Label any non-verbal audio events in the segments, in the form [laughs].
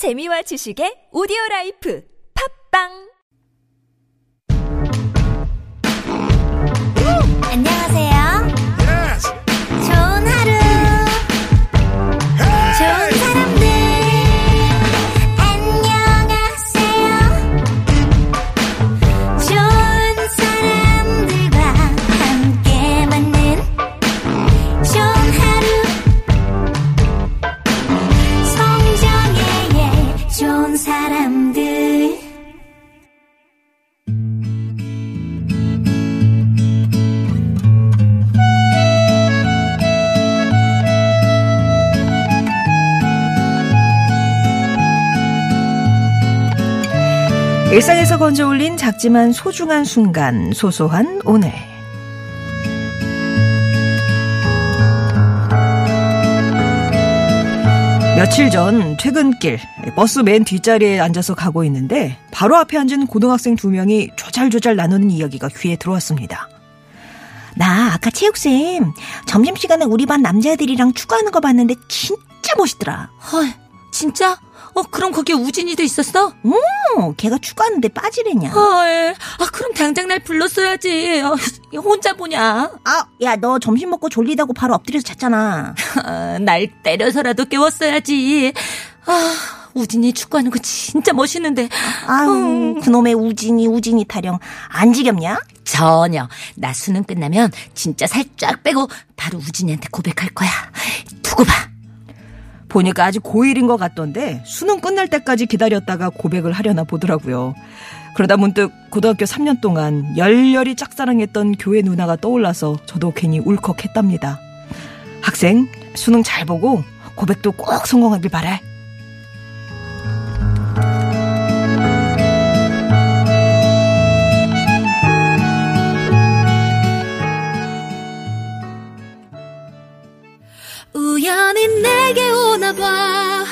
재미와 지식의 오디오 라이프. 팝빵 일상에서 건져 올린 작지만 소중한 순간, 소소한 오늘. 며칠 전 퇴근길 버스 맨 뒷자리에 앉아서 가고 있는데 바로 앞에 앉은 고등학생 두 명이 조잘조잘 나누는 이야기가 귀에 들어왔습니다. 나 아까 체육쌤 점심시간에 우리 반 남자애들이랑 축구하는 거 봤는데 진짜 멋있더라. 헐, 진짜? 어, 그럼 거기에 우진이도 있었어? 어, 걔가 축구하는데 빠지래냐. 헐, 아, 그럼 당장 날 불렀어야지. 어, 혼자 보냐? 아, 야, 너 점심 먹고 졸리다고 바로 엎드려서 잤잖아. [laughs] 아, 날 때려서라도 깨웠어야지. 아, 우진이 축구하는 거 진짜 멋있는데. 아유, 그놈의 우진이, 우진이 타령. 안 지겹냐? 전혀. 나 수능 끝나면 진짜 살쫙 빼고 바로 우진이한테 고백할 거야. 두고 봐. 보니까 아직 고1인 것 같던데, 수능 끝날 때까지 기다렸다가 고백을 하려나 보더라고요. 그러다 문득 고등학교 3년 동안 열렬히 짝사랑했던 교회 누나가 떠올라서 저도 괜히 울컥했답니다. 학생, 수능 잘 보고 고백도 꼭 성공하길 바래. 내게 오나봐.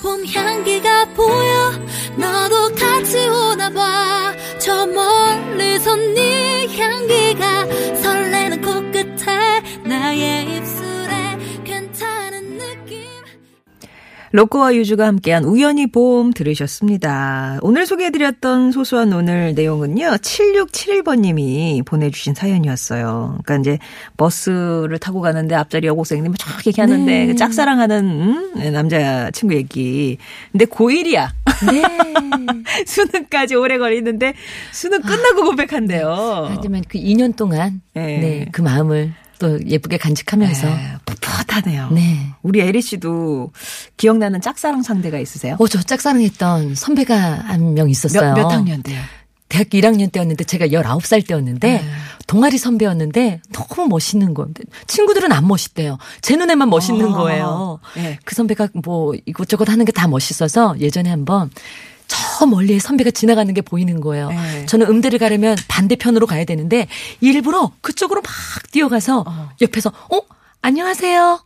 봄 향기가 보여. 너도 같이 오나봐. 저 멀리서 네 향기가 설레는 코끝에 나의 로꼬와 유주가 함께한 우연히 봄 들으셨습니다. 오늘 소개해드렸던 소소한 오늘 내용은요, 7671번님이 보내주신 사연이었어요. 그러니까 이제 버스를 타고 가는데 앞자리 여고생님이 쫙 얘기하는데 네. 그 짝사랑하는 음, 남자 친구 얘기. 근데 고1이야. 네. [laughs] 수능까지 오래 걸리는데 수능 끝나고 고백한대요. 하지만 그 2년 동안, 네. 네, 그 마음을 또 예쁘게 간직하면서. 네, 풋풋하네요. 네. 우리 에리 씨도 기억나는 짝사랑 상대가 있으세요? 어, 저 짝사랑했던 선배가 한 명 있었어요. 몇, 몇 학년 때요? 대학교 1학년 때였는데 제가 19살 때였는데 네. 동아리 선배였는데 너무 멋있는 거예요. 친구들은 안 멋있대요. 제 눈에만 멋있는 아, 거예요. 네. 그 선배가 뭐 이것저것 하는 게 다 멋있어서 예전에 한번 저 멀리에 선배가 지나가는 게 보이는 거예요. 네. 저는 음대를 가려면 반대편으로 가야 되는데 일부러 그쪽으로 막 뛰어가서 어. 옆에서 어 안녕하세요.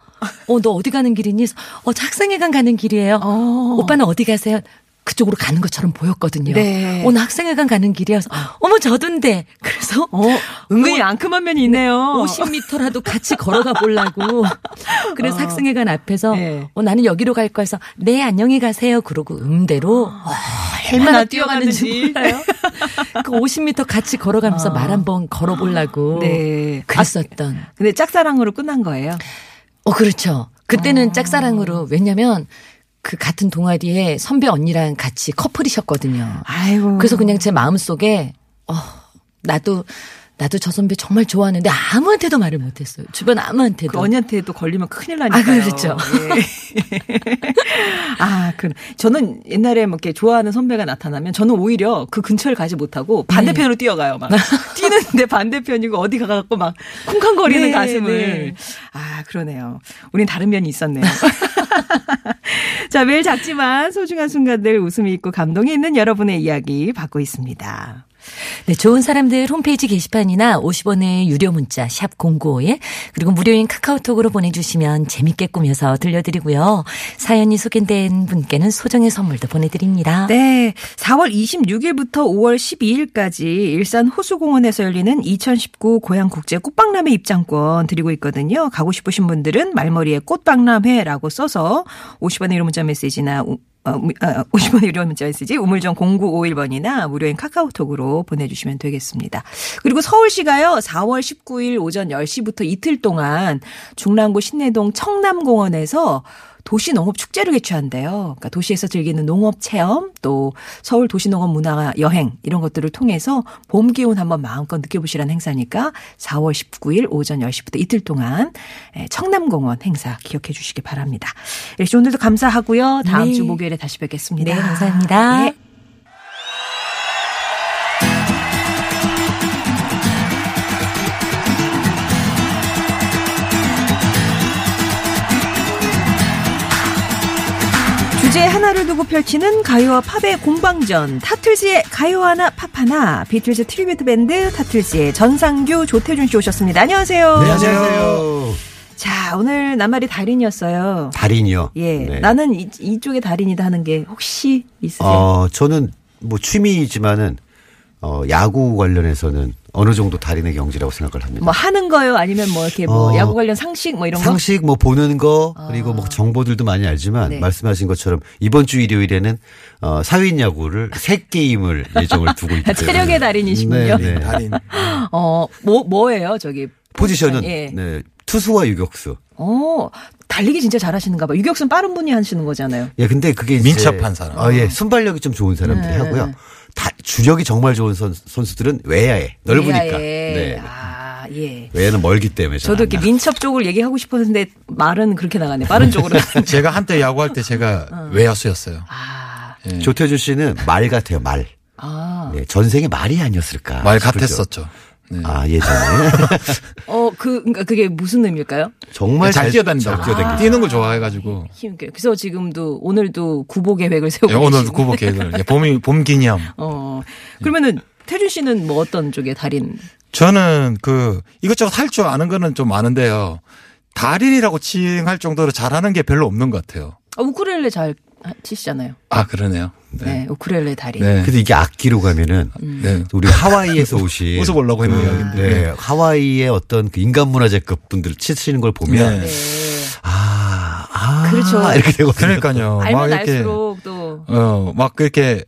어 너 어디 가는 길이니? 어저 학생회관 가는 길이에요. 어. 오빠는 어디 가세요? 그쪽으로 가는 것처럼 보였거든요. 네. 오늘 학생회관 가는 길이어서 어머 저던데 그래서 어, 은근히 앙큼한 면이 있네요. 50m라도 같이 걸어가 보려고. [laughs] 그래서 어. 학생회관 앞에서 네. 어, 나는 여기로 갈 거여서 네 안녕히 가세요. 그러고 음대로 와, 얼마나 얼마나 뛰어가는지. 몰라요. 그 50m 같이 걸어가면서 말한번 걸어보려고. 네. 그랬었던. 근데 짝사랑으로 끝난 거예요. 어 그렇죠. 그때는 짝사랑으로 왜냐면 그 같은 동아리에 선배 언니랑 같이 커플이셨거든요. 아이고. 그래서 그냥 제 마음 속에 어 나도 나도 저 선배 정말 좋아하는데 아무한테도 말을 못했어요. 주변 아무한테도. 그 언니한테도 걸리면 큰일 나니까요. 아, 그렇죠. 예. [laughs] 아, 그 저는 옛날에 뭐 이렇게 좋아하는 선배가 나타나면 저는 오히려 그 근처를 가지 못하고 반대편으로 뛰어가요. 막 [laughs] 뛰는데 반대편이고 어디 가갖고 막 쿵쾅거리는 네, 가슴을. 네. 아, 그러네요. 우린 다른 면이 있었네요. [laughs] [laughs] 자, 매일 작지만 소중한 순간들 웃음이 있고 감동이 있는 여러분의 이야기 받고 있습니다. 네, 좋은 사람들 홈페이지 게시판이나 50원의 유료 문자 샵 095에 그리고 무료인 카카오톡으로 보내주시면 재밌게 꾸며서 들려드리고요. 사연이 소개된 분께는 소정의 선물도 보내드립니다. 네. 4월 26일부터 5월 12일까지 일산 호수공원에서 열리는 2019 고향국제 꽃박람회 입장권 드리고 있거든요. 가고 싶으신 분들은 말머리에 꽃박람회라고 써서 50원의 1호 문자 메시지나 어, 무- 아, 50원 유료 문자 메시지 우물정 0951번이나 무료인 카카오톡으로 보내주시면 되겠습니다. 그리고 서울시가요 4월 19일 오전 10시부터 이틀 동안 중랑구 신내동 청남공원에서 도시 농업 축제를 개최한대요. 그러니까 도시에서 즐기는 농업 체험 또 서울 도시 농업 문화 여행 이런 것들을 통해서 봄 기운 한번 마음껏 느껴보시라는 행사니까 4월 19일 오전 10시부터 이틀 동안 예, 청남공원 행사 기억해 주시기 바랍니다. 역시 오늘도 감사하고요. 다음 네. 주 목요일에 다시 뵙겠습니다. 네, 감사합니다. 네. 주제 하나를 두고 펼치는 가요와 팝의 공방전 타틀즈의 가요 하나 팝 하나 비틀즈 tribute 밴드 타틀즈의 전상규 조태준 씨 오셨습니다. 안녕하세요. 네, 안녕하세요. 자 오늘 낱말이 달인이었어요. 달인이요. 예, 네. 나는 이, 이쪽에 달인이다 하는 게 혹시 있으세요? 어, 저는 뭐 취미이지만은 어, 야구 관련해서는 어느 정도 달인의 경지라고 생각을 합니다. 뭐 하는 거요? 아니면 뭐 이렇게 뭐 어, 야구 관련 상식 뭐 이런 거? 상식 뭐 보는 거 그리고 뭐 정보들도 많이 알지만 네. 말씀하신 것처럼 이번 주 일요일에는 어, 사회인 야구를 세 게임을 예정을 두고 있기 때문에 [laughs] 체력의 달인이시군요. 네, 네. 달인. 어, 뭐 뭐예요? 저기 포지션은 예. 네, 투수와 유격수. 어, 달리기 진짜 잘하시는가 봐. 유격수는 빠른 분이 하시는 거잖아요. 예, 근데 그게 이제 민첩한 사람. 아, 예, 순발력이 좀 좋은 사람들이 네. 하고요. 다 주력이 정말 좋은 선, 선수들은 외야에 넓으니까. 외야에. 네. 아, 예. 외야는 멀기 때문에. 잘 저도 안 이렇게. 민첩 쪽을 얘기하고 싶었는데 말은 그렇게 나가네. 빠른 쪽으로. [laughs] 제가 한때 야구할 때 제가 외야수였어요. 아, 예. 조태준 씨는 말 같아요, 말. 아. 네, 전생에 말이 아니었을까. 말 같았었죠. 네. 정- 아, 예전에. [laughs] 어, 그, 그러니까 그게 무슨 의미일까요? 정말 잘 뛰어다닌다고. 잘 뛰어다니죠. 뛰는 걸 좋아해가지고. 힘, 그래서 지금도 오늘도 구보 계획을 세우고 예, 오늘 계시고. 구보 계획을. 예, 봄이, 봄 기념. 어. 그러면은 태준 씨는 뭐 어떤 쪽의 달인? 저는 그 이것저것 할 줄 아는 거는 좀 많은데요. 달인이라고 칭할 정도로 잘하는 게 별로 없는 것 같아요. 아, 우쿨렐레 잘 치시잖아요. 아, 그러네요. 네, 네. 우쿨렐레 달인. 네. 근데 이게 악기로 가면은 네. 우리 하와이에서 [laughs] 오신 웃어보려고 했네요. 그, 네, 하와이의 어떤 그 인간 문화재급 분들 치시는 걸 보면 네. 네. 아, 아, 그렇죠. 이렇게 되고 그러니까요. 막 알면 이렇게, 알수록 또 어, 막 그렇게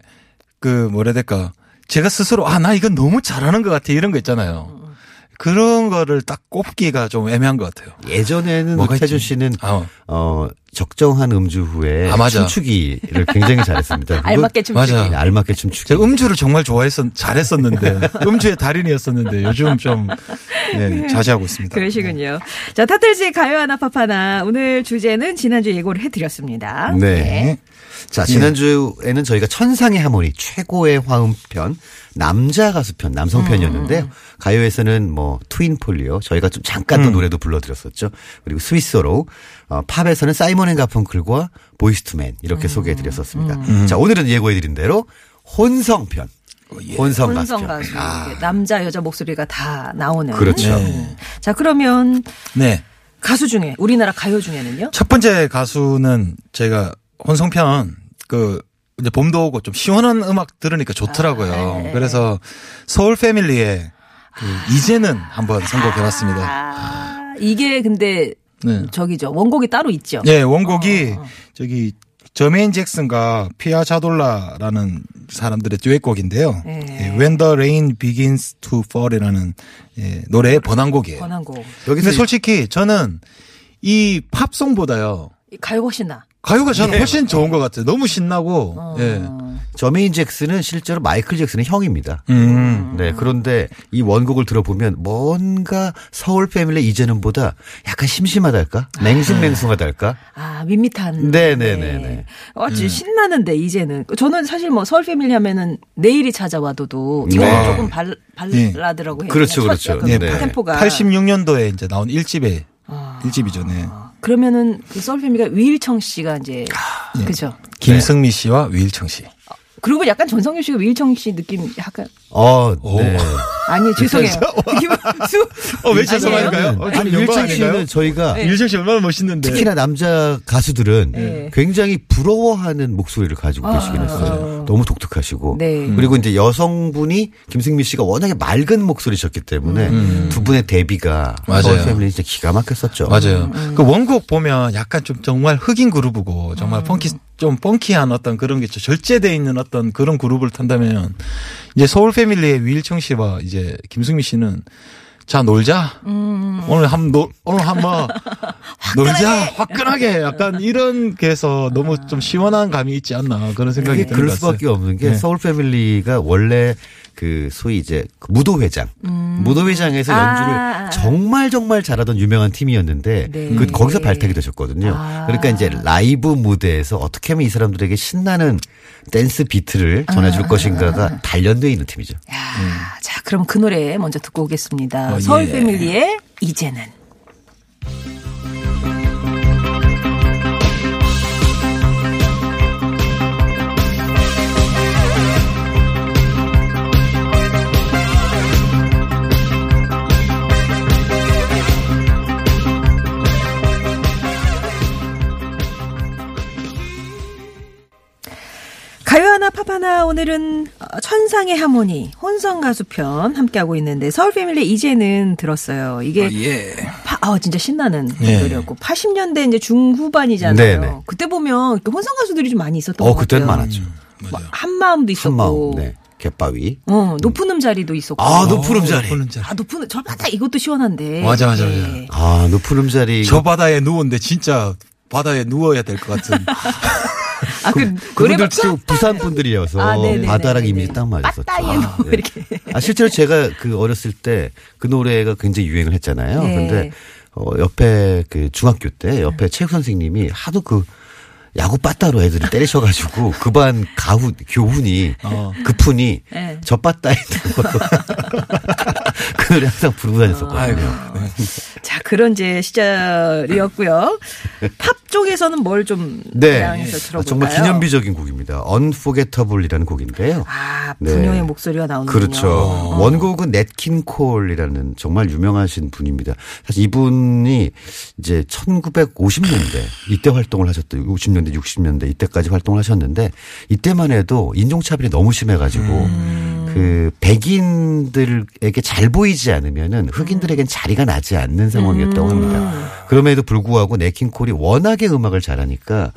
그 뭐라 해야 될까. 제가 스스로 아, 나 이건 너무 잘하는 것 같아. 이런 거 있잖아요. 그런 거를 딱 꼽기가 좀 애매한 것 같아요. 예전에는 태준? 씨는 아, 어 적정한 음주 후에 아, 맞아. 춤추기를 굉장히 잘했습니다. [laughs] 알맞게 춤추기. 맞아. 네, 알맞게 춤추기. 제가 음주를 정말 좋아했었, 잘했었는데, [laughs] 음주의 달인이었었는데, 요즘 좀, 네, 자제하고 있습니다. 그러시군요. 자, 타틀즈의 가요 하나 팝 하나. 오늘 주제는 지난주 예고를 해드렸습니다. 네. 자, 지난주에는 저희가 천상의 하모니 최고의 화음편 남자 가수편 남성편이었는데요. 가요에서는 뭐 트윈 폴리오 저희가 좀 잠깐 또 노래도 불러드렸었죠. 그리고 스윗소로우 어, 팝에서는 사이먼 앤 가펑클과 보이스투맨 이렇게 소개해드렸었습니다. 자, 오늘은 예고해드린 대로 혼성편. 혼성 혼성 가수죠. 가수. 이게 남자, 여자 목소리가 다 나오는. 그렇죠. 음. 자, 그러면 네. 가수 중에, 우리나라 가요 중에는요? 첫 번째 가수는 제가 혼성편, 그, 이제 봄도 오고 좀 시원한 음악 들으니까 좋더라고요. 네. 그래서 서울 패밀리의 그 이제는 한번 선곡해봤습니다. 아, 이게 근데 네. 저기죠. 원곡이 따로 있죠. 네, 원곡이 저기 저메인 잭슨과 피아 자돌라라는 사람들의 듀엣곡인데요. 네. 예, When the Rain Begins to Fall이라는 예, 노래의 번안곡이에요. 권한곡. 여기서 근데 솔직히 저는 이 팝송보다요. 가요가 훨씬 나. 가요가 저는 훨씬 좋은 것 같아요. 너무 신나고. 어. 예. 저메인 잭슨은 실제로 마이클 잭슨의 형입니다. 음. 네, 그런데 이 원곡을 들어보면 뭔가 서울 패밀리 이제는보다 약간 심심하달까? 맹숭맹숭하달까? 아, 밋밋한. 네네네네. 어, 음. 진짜 신나는데, 이제는. 저는 사실 뭐 서울 패밀리 하면은 내일이 찾아와도도 네. 이거는 조금 발, 발라드라고 해요. 그렇죠, 그냥 그렇죠. 약간 네. 템포가. 86년도에 이제 나온 1집에 아. 1집이죠. 네. 그러면은 그 서울 패밀리가 위일청 씨가 이제. 예. 그죠. 김승미 씨와 위일청 씨. 그리고 약간 전성규 씨가 위일청 씨 느낌 약간. 어, 오. 네. 아니 [laughs] 죄송해요. 김수 [laughs] 어, 왜 아니에요? 죄송한가요? 어, 좀 아니 아닌가요? 씨는 저희가 네. 일정 씨 얼마나 멋있는데. 특히나 남자 가수들은 네. 굉장히 부러워하는 목소리를 가지고 아, 계시긴 했어요. 너무 독특하시고. 네. 그리고 이제 여성분이 김승미 씨가 워낙에 맑은 목소리셨기 때문에 두 분의 데뷔가 음. 맞아요. 패밀리 진짜 기가 막혔었죠. 맞아요. 음, 그 원곡 보면 약간 좀 정말 흑인 그룹이고 정말 음. 펑키 좀 펑키한 어떤 그런 게 절제돼 있는 어떤 그런 그룹을 탄다면 이제 서울 패밀리의 위일청 씨와 이제 김승미 씨는 자 놀자 음. 오늘 한 놀, 오늘 한번 [laughs] 놀자 화끈하게 약간 이런 게 해서 너무 좀 시원한 감이 있지 않나 그런 생각이 그게 드는 그럴 것 같아요. 수밖에 없는 게 네. 서울 패밀리가 원래 그 소위 이제 그 무도회장, 무도회장에서 아. 연주를 정말 정말 잘하던 유명한 팀이었는데 네. 그 거기서 발탁이 되셨거든요. 아. 그러니까 이제 라이브 무대에서 어떻게 하면 이 사람들에게 신나는 댄스 비트를 전해줄 것인가가 단련되어 있는 팀이죠. 야, 자, 그럼 그 노래 먼저 듣고 오겠습니다. 어, 서울 예. 패밀리의 이제는. 하나 오늘은 어, 천상의 하모니 혼성 가수 편 함께하고 있는데 서울 패밀리 이제는 들었어요. 이게 예. 파, 아 진짜 신나는 예. 노래였고 80년대 이제 중후반이잖아요. 네네. 그때 보면 혼성 가수들이 좀 많이 있었던 어, 것 그때는 같아요. 많았죠. 뭐 한 마음도 있었고, 한 마음, 네. 갯바위. 어 높은 음자리도 있었고. 아, 높은 음자리. 높은 음자리. 아 높은 저 바다 이것도 시원한데. 맞아, 맞아, 맞아. 예. 아, 높은 음자리. 저 바다에 누웠는데 진짜 바다에 누워야 될 것 같은. [laughs] 아, 그, 그분들 노래방 또 부산 분들이어서 아. 바다랑 이미지 딱 맞았었죠. 뭐 네. 이렇게. 아, 실제로 제가 그 어렸을 때 그 노래가 굉장히 유행을 했잖아요. 네. 근데 어, 옆에 그 중학교 때 옆에 체육 선생님이 하도 그 야구 빠따로 애들을 때리셔가지고 [laughs] 그 반 가훈 교훈이 어. 그 푼이 네. 저 빠따에 [laughs] 그 노래 항상 부르고 다녔었거든요. 아이고. 자 그런 이제 시절이었고요. 팝 쪽에서는 뭘 좀 네, 아, 들어볼까요? 정말 기념비적인 곡입니다. Unforgettable이라는 곡인데요. 아 네. 부녀의 목소리가 나오는군요. 그렇죠. 원곡은 넷킨 콜이라는 정말 유명하신 분입니다. 사실 이분이 이제 1950년대 이때 활동을 하셨던 50년 대 60년대 이때까지 활동을 하셨는데 이때만 해도 인종차별이 너무 심해가지고 그 백인들에게 잘 보이지 않으면은 흑인들에겐 자리가 나지 않는 상황이었다고 합니다. 그럼에도 불구하고 넷킨 콜이 워낙에 음악을 잘하니까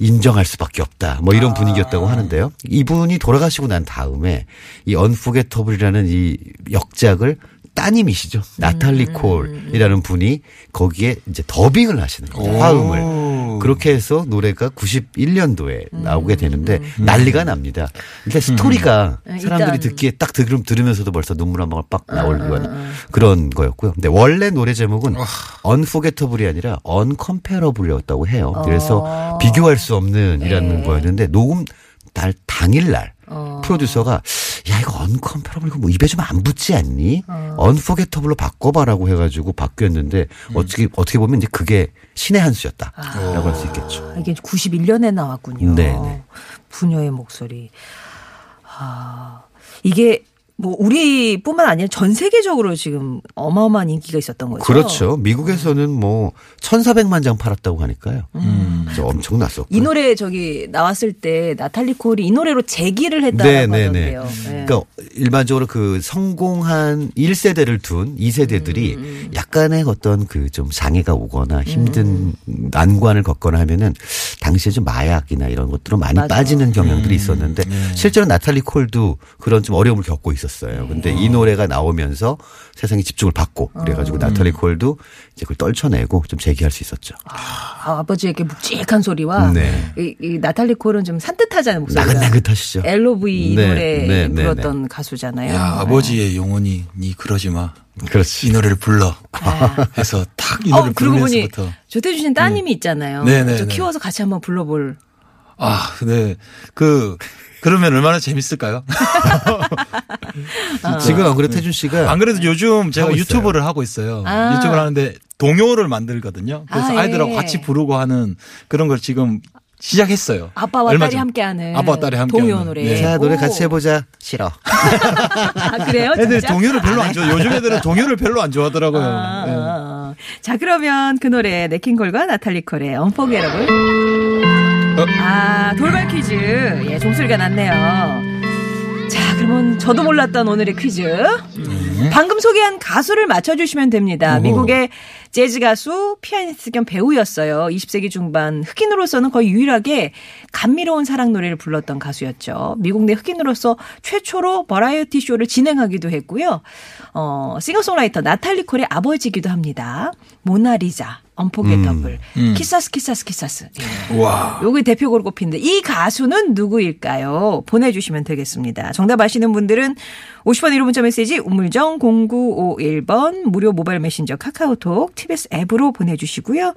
인정할 수밖에 없다. 뭐 이런 분위기였다고 하는데요. 이분이 돌아가시고 난 다음에 이 언포게터블이라는 이 역작을 따님이시죠. 나탈리 콜이라는 분이 거기에 이제 더빙을 하시는 거죠. 화음을. 그렇게 해서 노래가 91년도에 나오게 되는데 난리가 납니다. 일단 스토리가 음, 사람들이 일단. 듣기에 딱 들, 들으면서도 벌써 눈물 한 방울 빡 나올 요 그런 거였고요. 근데 원래 노래 제목은 Unforgettable이 아니라 Uncomparable이었다고 해요. 그래서 비교할 수 없는 이라는 거였는데 녹음 달 당일날 프로듀서가 야 이거 언컴패러블 이거 뭐 입에 좀 안 붙지 않니? 언포게터블로 바꿔봐라고 해가지고 바뀌었는데 어떻게 어떻게 보면 이제 그게 신의 한 수였다라고 할 수 있겠죠. 아, 이게 91년에 나왔군요. 네, 네. 부녀의 목소리. 아, 이게 뭐 우리뿐만 아니라 전 세계적으로 지금 어마어마한 인기가 있었던 거죠. 그렇죠. 미국에서는 뭐 1,400만 장 팔았다고 하니까요. 그래서 엄청났었고. 이 노래 저기 나왔을 때 나탈리 콜이 이 노래로 재기를 했다고 네, 네, 네. 하던데요. 네. 그러니까 일반적으로 그 성공한 1세대를 둔 2세대들이 음, 약간의 어떤 그 좀 장애가 오거나 힘든 난관을 겪거나 하면은 당시에 좀 마약이나 이런 것들로 많이 맞아. 음, 빠지는 경향들이 있었는데 네. 실제로 나탈리 콜도 그런 좀 어려움을 겪고 있었어요. 근데 이 노래가 나오면서 세상이 집중을 받고 그래가지고 음. 나탈리 콜도 이제 그걸 떨쳐내고 좀 재기할 수 있었죠. 아, 아버지에게 묵직한 소리와 네. 이, 이 나탈리 콜은 좀 산뜻하잖아요 목소리가. 나긋나긋하시죠. LOV 네, 노래 네, 네, 불렀던 가수잖아요. 야, 아버지의 영혼이 니 그러지 마. 그렇지. 이 노래를 불러. [laughs] 해서 탁이 어, 노래를 그러고 보니 부르면서부터 조태준 씨는 따님이 있잖아요. 네, 네, 저 네. 키워서 같이 한번 불러볼. 아, 네. 그 그러면 얼마나 재밌을까요? [laughs] 지금 안 그래도 태준 씨가 안 그래도 요즘 제가 하고 있어요. 유튜브를 하고 있어요. 아. 유튜브를 하는데 동요를 만들거든요. 그래서 아, 아, 이들하고 예. 같이 부르고 하는 그런 걸 지금 시작했어요. 아빠와 얼마 딸이 전. 함께하는 아빠와 딸이 함께하는. 동요 노래. 네. 자, 노래 오. 같이 해보자. 싫어. 아, 그래요? 애들 진짜? 동요를 별로 안 좋아. 요즘 애들은 동요를 별로 안 좋아하더라고요. 아, 네. 아. 자, 그러면 그 노래 네킹콜과 나탈리 콜의 언포게러블. 어? 아, 돌발 퀴즈. 예, 종소리가 났네요. 자, 그러면 저도 몰랐던 오늘의 퀴즈. 방금 소개한 가수를 맞춰주시면 됩니다. 오. 미국의 재즈 가수, 피아니스트 겸 배우였어요. 20세기 중반 흑인으로서는 거의 유일하게 감미로운 사랑 노래를 불렀던 가수였죠. 미국 내 흑인으로서 최초로 버라이어티 쇼를 진행하기도 했고요. 어, 싱어송라이터 나탈리 콜의 아버지이기도 합니다. 모나리자, Unforgettable, Quizás Quizás Quizás. 예. 와. 요게 대표곡으로 꼽히는데 이 가수는 누구일까요? 보내주시면 되겠습니다. 정답 아시는 분들은 50원 유료 문자 메시지 우물정 0951번 무료 모바일 메신저 카카오톡 TBS 앱으로 보내주시고요.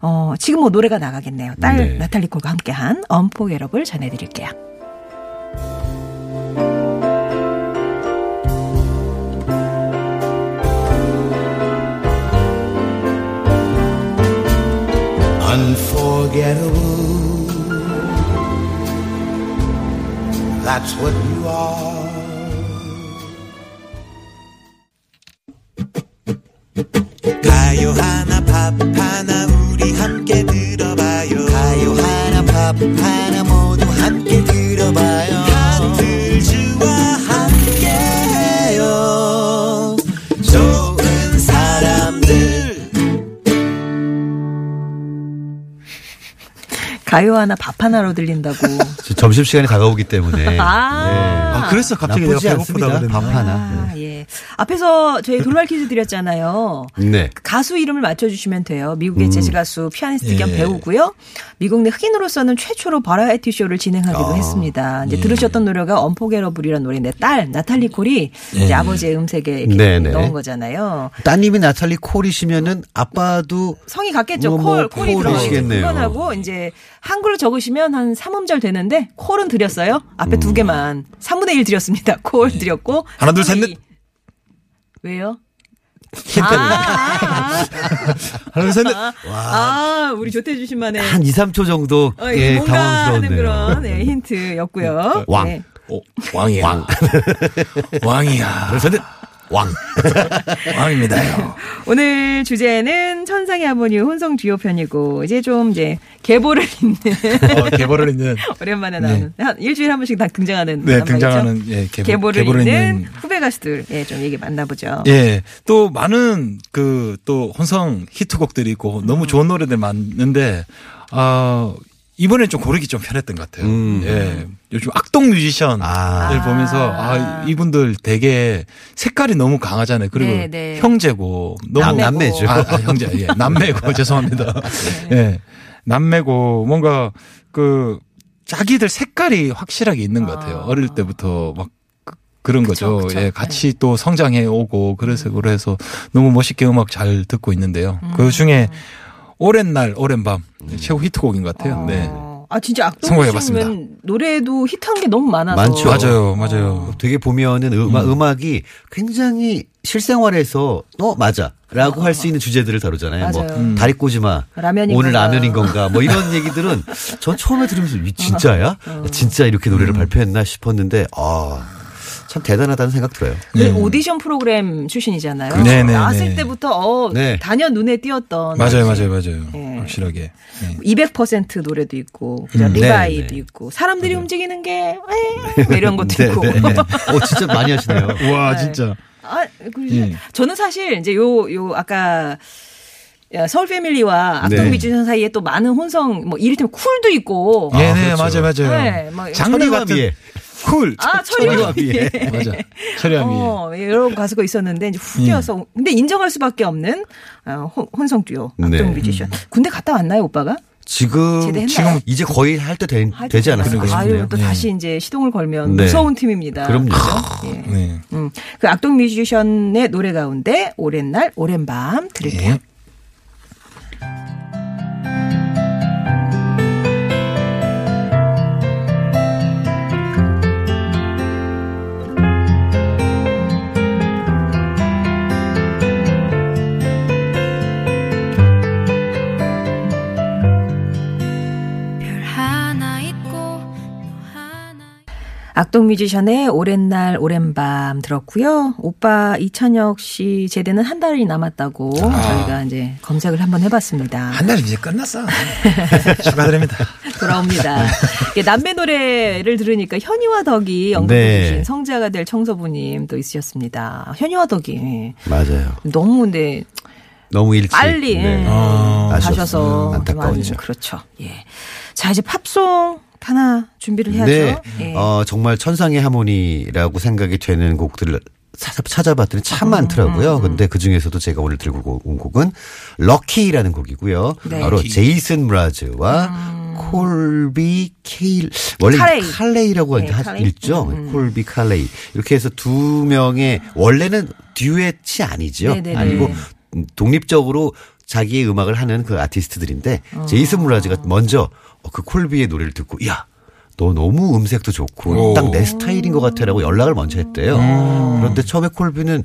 어, 지금 뭐 노래가 나가겠네요. 딸 네. 나탈리 콜과 함께한 Unforgettable 전해드릴게요. unforgettable. That's what you are. 가요 하나 밥 하나 우리 함께 들어봐요 가요 하나 밥 하나 가요 하나 밥 하나로 들린다고. [laughs] 점심시간이 다가오기 때문에. 아. 아, 그래서 갑자기 내가 배고프다 않습니다. 그랬네. 밥 하나. 아, 예. 앞에서 저희 돌발 퀴즈 드렸잖아요. 네. 가수 이름을 맞춰주시면 돼요. 미국의 재즈 가수, 피아니스트 겸 예. 배우고요. 미국 내 흑인으로서는 최초로 바라에티 쇼를 진행하기도 했습니다. 이제 예. 들으셨던 노래가 언포게러블이라는 노래인데 딸 나탈리 콜이 이제 예. 아버지의 음색에 이렇게 네네. 넣은 거잖아요. 따님이 나탈리 콜이시면은 아빠도 성이 같겠죠. 뭐, 뭐, 콜, 콜이 들어가겠죠. 콜이시겠네요. 그건하고 이제 한글로 적으시면 한 3음절 되는데 콜은 드렸어요. 앞에 음. 두 개만 3분의 1 드렸습니다. 콜 드렸고 하나, 둘, 셋, 3분의 넷. 이. 왜요? 아, 아, 하나, 둘, 셋, 넷. 아, 아, 우리 조태주 씨만의 한 2, 3초 정도 어, 예, 뭔가 하는 당황스러웠네요. 그런 예, 힌트였고요. 왕. 네. 오, 왕이야. 왕. [laughs] 이야 그래서는 왕. [laughs] 왕입니다요. 오늘 주제는 천상의 아버니 혼성 듀오 편이고 이제 좀 이제 계보를 잇는 어, 개보를 있는. [laughs] 오랜만에 나오는 한 일주일에 한 번씩 다 등장하는 네. 등장하는, 예, 개보, 계보를 개보를 잇는 있는. 후배 가수들 예, 좀 얘기 만나보죠. 예, 또 많은 그 또 혼성 히트곡들이 있고 너무 좋은 노래들 많은데, 아, 이번엔 좀 고르기 좀 편했던 것 같아요. 음. 예. 요즘 악동 뮤지션을 아. 보면서 아, 이분들 되게 색깔이 너무 강하잖아요. 그리고 네, 네. 형제고 너무 남- 남매죠. 아, 아, 형제. 예. 남매고 [laughs] 죄송합니다. 예. 남매고 뭔가 그 자기들 색깔이 확실하게 있는 것 같아요. 어릴 때부터 막 그- 그런 그쵸, 거죠. 그쵸. 예, 같이 또 성장해 오고 그래서 그래서 너무 멋있게 음악 잘 듣고 있는데요. 그 중에 오랜 날 오랜 밤 최고 히트곡인 것 같아요. 네. 어, 아 진짜 악동. 뮤지션은 노래도 히트한 게 너무 많아서 많죠. 맞아요, 맞아요. 되게 보면은 음악, 음. 악이 굉장히 실생활에서 어 맞아라고 할수 있는 주제들을 다루잖아요. 맞아요. 뭐 음. 다리 꼬지 마. 라면인 오늘 건가. 라면인 건가. 뭐 이런 [laughs] 얘기들은 전 처음에 들으면서 이 진짜야? 어. 진짜 이렇게 노래를 발표했나 싶었는데 아. 참 대단하다는 생각 들어요. 그 오디션 프로그램 출신이잖아요. 네, 네, 나왔을 네. 때부터 어, 네. 단연 눈에 띄었던 맞아요, 맞아요, 맞아요. 예. 확실하게. 네. 200% 노래도 있고 그죠? 음, 리바이도 네, 네. 있고 사람들이 움직이는 게 에, [laughs] 뭐 이런 것도 있고. 어 진짜 많이 하시네요. [laughs] 와, 진짜. 아, 그리고 예. 저는 사실 이제 요, 요, 아까 야, 서울 패밀리와 악동 네. 뮤지션 사이에 또 많은 혼성, 뭐, 이를테면 쿨도 있고. 네, 아, 네, 그렇죠. 맞아요, 맞아요. 네, 막 장르 같은. 쿨. 아, 철이와 미에. 미에. 맞아. 철이와 미에. 어, 여러 가수가 있었는데, 이제 후기여서. 근데 인정할 수밖에 없는, 어, 혼- 혼성 듀오, 악동 네. 뮤지션. 군대 갔다 왔나요, 오빠가? 지금 제대했나요? 지금 이제 거의 할 때 되지 않았을까 아유, 싶네요. 또 다시 이제 시동을 걸면 네. 무서운 팀입니다. 그럼요. 예. 네. 음, 그 악동 뮤지션의 노래 가운데 오랜 날, 오랜 밤 들을게요. 악동 뮤지션의 오랜 날 오랜 밤 들었고요. 오빠 이찬혁 씨 제대는 한 달이 남았다고 저희가 이제 검색을 한번 해봤습니다. 한 달이 이제 끝났어. [laughs] 축하드립니다. 돌아옵니다. 남매 노래를 들으니까 현이와 덕이 네. 주신 성자가 될 청소부님 또 있으셨습니다. 현이와 덕이 맞아요. 너무 근데 너무 일찍 빨리 네. 아, 가셔서. 많이 그렇죠. 예. 자 이제 팝송 하나 준비를 해야죠. 네. 예. 어, 정말 천상의 하모니라고 생각이 되는 곡들을 찾아- 찾아봤더니 참 많더라고요. 음, 근데 그 중에서도 제가 오늘 들고 온 곡은 럭키라는 곡이고요. 네. 음. 바로 제이슨 무라즈와 콜비 케일 원래 칼레이. 칼레이 라고 네, 하- 칼레이. 읽죠. 음, 콜비 칼레이 이렇게 해서 두 명의 원래는 듀엣이 아니죠. 네네네. 아니고 독립적으로 자기의 음악을 하는 그 아티스트들인데 제이슨 무라즈가 먼저 어, 그 콜비의 노래를 듣고 야. 너 너무 음색도 좋고 딱 내 스타일인 것 같아라고 연락을 먼저 했대요. 그런데 처음에 콜비는 예,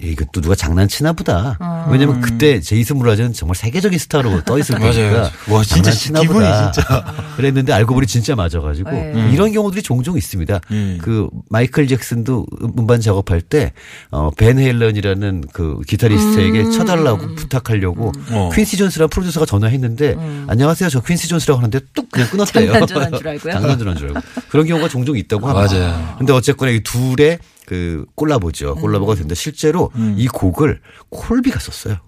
이것도 누가 장난치나 보다. 왜냐면 그때 제이슨 무라즈는 정말 세계적인 스타로 떠 있을. [laughs] 테니까 와, 진짜 장난치나 기분이 보다. 진짜. [laughs] 그랬는데 알고 보니 진짜 맞아가지고 네. 이런 경우들이 종종 있습니다. 음. 그 마이클 잭슨도 음반 작업할 때 어, 밴 헤일런이라는 그 기타리스트에게 쳐달라고 부탁하려고 어. 퀸시 존스라는 프로듀서가 전화했는데 안녕하세요 저 퀸시 존스라고 하는데 뚝 그냥 끊었대요. 장난 전화인 줄 알고요. [laughs] 장난 전화인 줄 알고 그런 경우가 종종 있다고 합니다. 맞아요. 근데 어쨌거나 이 둘의 그 콜라보죠. 콜라보가 됐는데 실제로 이 곡을 콜비가 썼어요.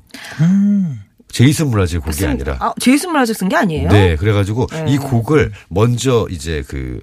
제이슨 므라즈의 곡이 아니라 아, 제이슨 므라즈 쓴게 아니에요? 네, 그래가지고 네. 이 곡을 먼저 이제 그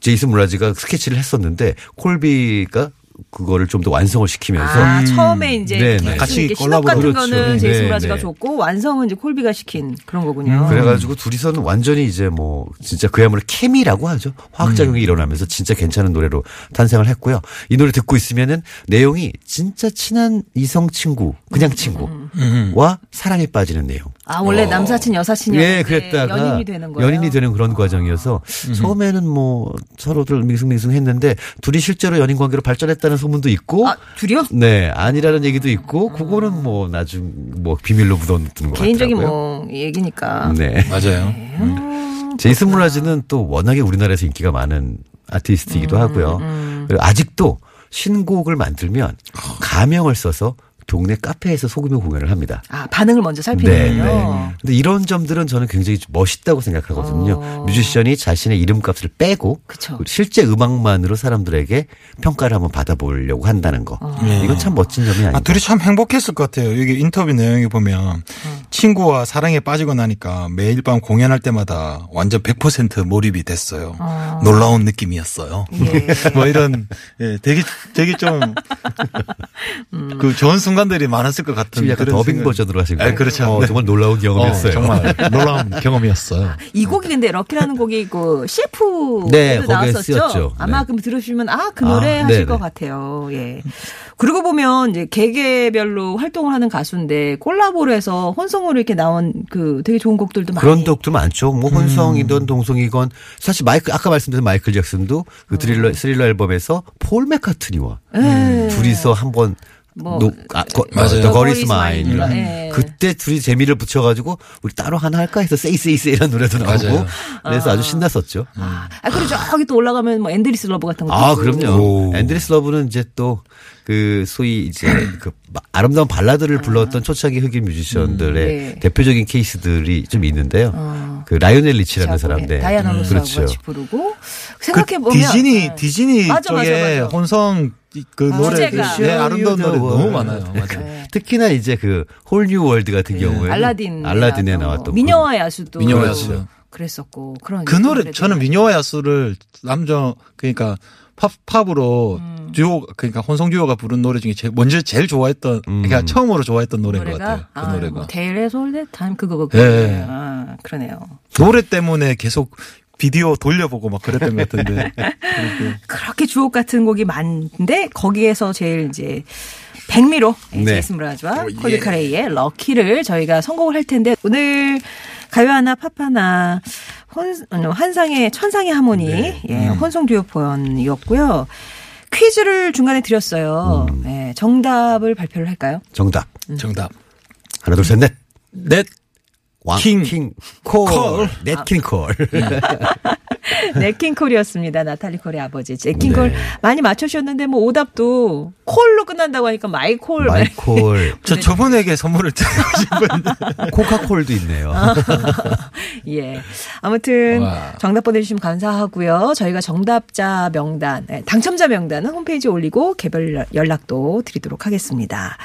제이슨 무라지가 스케치를 했었는데 콜비가 그거를 좀 더 완성을 시키면서 아, 처음에 이제 네, 같이 네. 같이 신업 같은 콜라보를 거는 그렇죠. 제이슨 네, 무라즈가 네. 줬고 완성은 이제 콜비가 시킨 그런 거군요. 그래가지고 둘이서는 완전히 이제 뭐 진짜 그야말로 케미라고 하죠. 화학 작용이 일어나면서 진짜 괜찮은 노래로 탄생을 했고요. 이 노래 듣고 있으면은 내용이 진짜 친한 이성 친구, 그냥 친구와 사랑에 빠지는 내용. 아 원래 남사친 여사친이 예, 그랬다가 연인이 되는 거예요. 연인이 되는 그런 과정이어서 처음에는 뭐 서로들 밍숭밍숭했는데 둘이 실제로 연인 관계로 발전했다 는 소문도 있고 아 둘이요? 네 아니라는 얘기도 있고 그거는 뭐 나중 뭐 비밀로 묻어두는 것 개인적인 같더라고요. 뭐 얘기니까. 네. 맞아요. 제이슨 무라즈는 또 워낙에 우리나라에서 인기가 많은 아티스트이기도 음, 하고요. 그리고 아직도 신곡을 만들면 가명을 써서 동네 카페에서 소규모 공연을 합니다. 아 반응을 먼저 살피는군요. 근데 이런 점들은 저는 굉장히 좀 멋있다고 생각하거든요. 어. 뮤지션이 자신의 이름값을 빼고 그쵸. 실제 음악만으로 사람들에게 평가를 한번 받아보려고 한다는 거. 이건 참 멋진 점이 아닌가. 아, 둘이 참 행복했을 것 같아요. 이게 인터뷰 내용에 보면 친구와 사랑에 빠지고 나니까 매일 밤 공연할 때마다 완전 100% 몰입이 됐어요. 놀라운 느낌이었어요. 예. [laughs] 뭐 이런 예, 되게 되게 좀 [laughs] 그 좋은 순간 들이 많았을 것 같은 약간 그런 더빙 생각- 버전으로 하신 아, 거예요. 그렇죠. 어, 네. 정말 놀라운 경험이었어요. 어, 정말 [laughs] 놀라운 경험이었어요. 이 곡이 근데 럭키라는 곡이 그 CF 네, 나왔었죠. 쓰였죠. 아마 네. 그럼 들으시면 아 그 노래 아, 하실 네네. 것 같아요. 예. 그러고 보면 이제 개개별로 활동을 하는 가수인데 콜라보를 해서 혼성으로 이렇게 나온 그 되게 좋은 곡들도 많이 그런 곡도 많죠. 뭐 혼성이든 동성이건 사실 마이클 아까 말씀드린 마이클 잭슨도 그 Thriller Thriller 앨범에서 폴 매카트니와 예. 둘이서 한번 뭐, 노, 아, 거, 맞아요. The Girl is Mine. 예. 그때 둘이 재미를 붙여가지고 우리 따로 하나 할까 해서 Say Say Say라는 노래도 나오고 맞아요. 그래서 아 주 신났었죠. 아, 그리고 저기 또 올라가면 뭐 Endless Love 같은 것도 아. 그럼요. Endless Love는 이제 또 그 소위 이제 그 마- 아름다운 발라드를 불렀던 초창기 흑인 뮤지션들의 네. 대표적인 케이스들이 좀 있는데요. 그 라이오넬 리치라는 사람, 네. 다이아나 로스하고 그렇죠. 같이 부르고 그 생각해 보면 디즈니 디즈니 맞아, 맞아, 쪽에 맞아. 혼성 그 노래 주제가. 네, 아름다운 노래들 너무. 많아요. 맞아요. 특히나 이제 그 Whole New World 같은 경우에 네. 알라딘 알라딘에 나왔던 미녀와 야수도 미녀와 그렇죠. 야수. 그랬었고 그런 그 노래. 저는 미녀와 야수를 남자 그러니까 팝 팝으로 음. 듀오 그러니까 혼성 듀오가 부른 노래 중에 제일 먼저 제일 좋아했던 그러니까 처음으로 좋아했던 노래인 것 같아요. 그 아, 노래가 뭐 Tale as old as time 그거 그거 예. 아, 그러네요. 노래 때문에 계속 비디오 돌려보고 막 그랬던 것 같은데 [laughs] 그렇게. 주옥 같은 곡이 많은데 거기에서 제일 이제 백미로 네. 제이슨 므라즈와 콜비 카레이의 Lucky를 저희가 선곡을 할 텐데 오늘 가요 하나 팝 하나 혼, 어, 환상의 천상의 하모니 예, 혼성 듀오 편이었고요. 퀴즈를 중간에 드렸어요. 예, 정답을 발표를 할까요? 정답. 정답. 하나, 둘, 셋, 넷. 넷 왕, 킹. 킹, 콜. 콜. 냇킹 콜. [laughs] 냇 킹콜이었습니다. 나탈리 콜의 아버지. 냇킹콜 네. 많이 맞춰주셨는데 뭐 오답도 콜로 끝난다고 하니까 마이콜. 마이콜, [laughs] 저 저분에게 선물을 드리고 싶은. [laughs] 코카콜도 있네요. [laughs] 예. 아무튼 와. 정답 보내주시면 감사하고요. 저희가 정답자 명단, 네, 당첨자 명단은 홈페이지에 올리고 개별 연락도 드리도록 하겠습니다.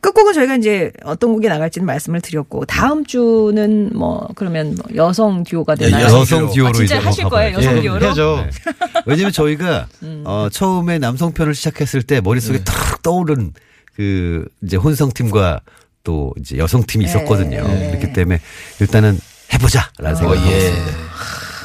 끝곡은 저희가 이제 어떤 곡이 나갈지는 말씀을 드렸고 다음 주는 뭐 그러면 뭐 여성 듀오가 되나요? 여성 여성 듀오. 듀오로 아, 진짜 이제 하실 거예요. 여성 예, 듀오로? 해야죠. [laughs] 왜냐면 저희가 음. 어, 처음에 남성 편을 시작했을 때 머릿속에 탁 떠오른 그 이제 혼성 팀과 또 이제 여성 팀이 있었거든요. 네. 그렇기 때문에 일단은 해보자라는 생각이 예. 들었습니다.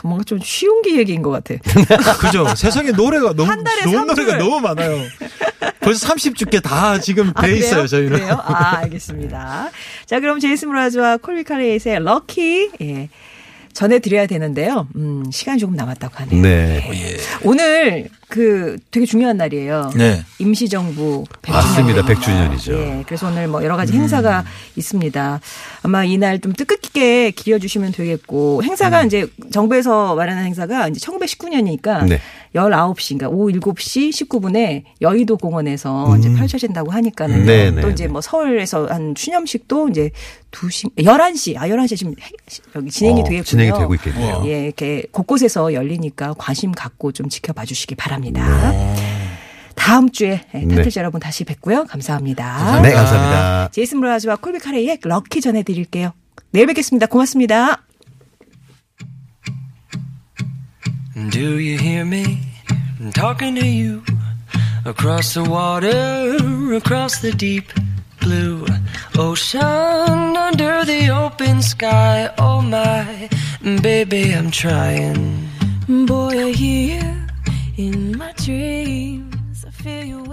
뭔가 좀 쉬운 기획인 것 같아. [laughs] 그죠. 세상에 노래가 너무 한 달에 좋은 삼 노래가 줄. 너무 많아요. [laughs] 벌써 30주께 다 지금 아, 돼 그래요? 있어요, 저희는. 그래요? 아, 알겠습니다. 자, 그럼 제이슨 브라즈와 콜비 카레이의 럭키, 예. 전해드려야 되는데요. 음, 시간이 조금 남았다고 하네요. 네. 오늘 그 되게 중요한 날이에요. 네. 임시정부 100주년. 맞습니다. 100주년이죠. 예, 그래서 오늘 뭐 여러 가지 행사가 있습니다. 아마 이날 좀 뜻깊게 기려주시면 되겠고 행사가 이제 정부에서 마련한 행사가 이제 1919년이니까 네. 19시, 그러니까 오후 7시 19분에 여의도 공원에서 이제 펼쳐진다고 하니까는 음. 네, 또 네, 이제 네. 뭐 서울에서 한 추념식도 이제 2시, 11시, 아 11시에 지금 해- 여기 진행이 어, 되겠고요. 진행이 되고 있겠네요. 예, 이렇게 곳곳에서 열리니까 관심 갖고 좀 지켜봐 주시기 바랍니다. 다음 주에 예, 네. 타틀즈 여러분 다시 뵙고요. 감사합니다. 네, 감사합니다. 제이슨 브라즈와 콜비 카레이의 럭키 전해드릴게요. 내일 뵙겠습니다. 고맙습니다. Do you hear me talking to you across the water, across the deep blue ocean, under the open sky? Oh my, baby, I'm trying. Boy, I hear you in my dreams. I feel you.